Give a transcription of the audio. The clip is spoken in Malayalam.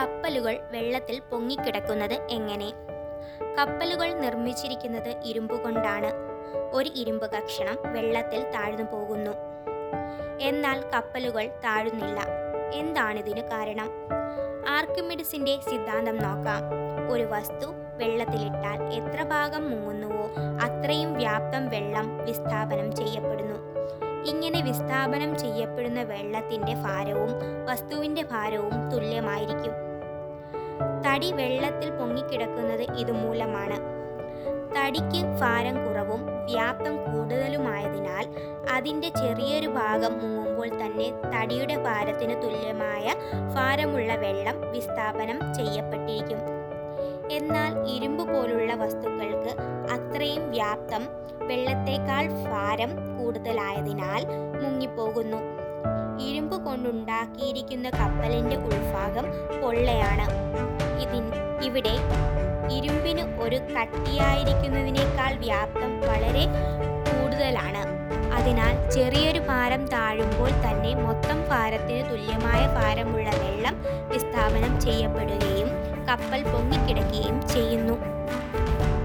കപ്പലുകൾ വെള്ളത്തിൽ പൊങ്ങിക്കിടക്കുന്നത് എങ്ങനെ? കപ്പലുകൾ നിർമ്മിച്ചിരിക്കുന്നത് ഇരുമ്പ് കൊണ്ടാണ്. ഒരു ഇരുമ്പ് കഷണം വെള്ളത്തിൽ താഴ്ന്നു പോകുന്നു. എന്നാൽ കപ്പലുകൾ താഴുന്നില്ല. എന്താണിതിന് കാരണം? ആർക്കിമിഡിസിന്റെ സിദ്ധാന്തം നോക്കാം. ഒരു വസ്തു വെള്ളത്തിലിട്ടാൽ എത്ര ഭാഗം മുങ്ങുന്നുവോ അത്രയും വ്യാപ്തം വെള്ളം വിസ്ഥാപനം ചെയ്യപ്പെടുന്നു. ഇങ്ങനെ വിസ്ഥാപനം ചെയ്യപ്പെടുന്ന വെള്ളത്തിന്റെ ഭാരവും വസ്തുവിന്റെ ഭാരവും തുല്യമായിരിക്കും. തടി വെള്ളത്തിൽ പൊങ്ങിക്കിടക്കുന്നത് ഇതുമൂലമാണ്. തടിക്ക് ഭാരം കുറവും വ്യാപ്തം കൂടുതലുമായതിനാൽ അതിന്റെ ചെറിയൊരു ഭാഗം മുങ്ങുമ്പോൾ തന്നെ തടിയുടെ ഭാരത്തിന് തുല്യമായ ഭാരമുള്ള വെള്ളം വിസ്ഥാപനം ചെയ്യപ്പെട്ടിരിക്കും. എന്നാൽ ഇരുമ്പ് പോലുള്ള വസ്തുക്കൾക്ക് അത്രയും വ്യാപ്തം വെള്ളത്തേക്കാൾ ഭാരം കൂടുതലായതിനാൽ മുങ്ങിപ്പോകുന്നു. ഇരുമ്പ് കൊണ്ടുണ്ടാക്കിയിരിക്കുന്ന കപ്പലിന്റെ ഉൾഭാഗം ഇവിടെ ഇരുമ്പിന് ഒരു കട്ടിയായിരിക്കുന്നതിനേക്കാൾ വ്യാപ്തം വളരെ കൂടുതലാണ്. അതിനാൽ ചെറിയൊരു ഭാരം താഴുമ്പോൾ തന്നെ മൊത്തം ഭാരത്തിന് തുല്യമായ ഭാരമുള്ള വെള്ളം വിസ്ഥാപനം ചെയ്യപ്പെടുകയും കപ്പൽ പൊങ്ങിക്കിടക്കുകയും ചെയ്യുന്നു.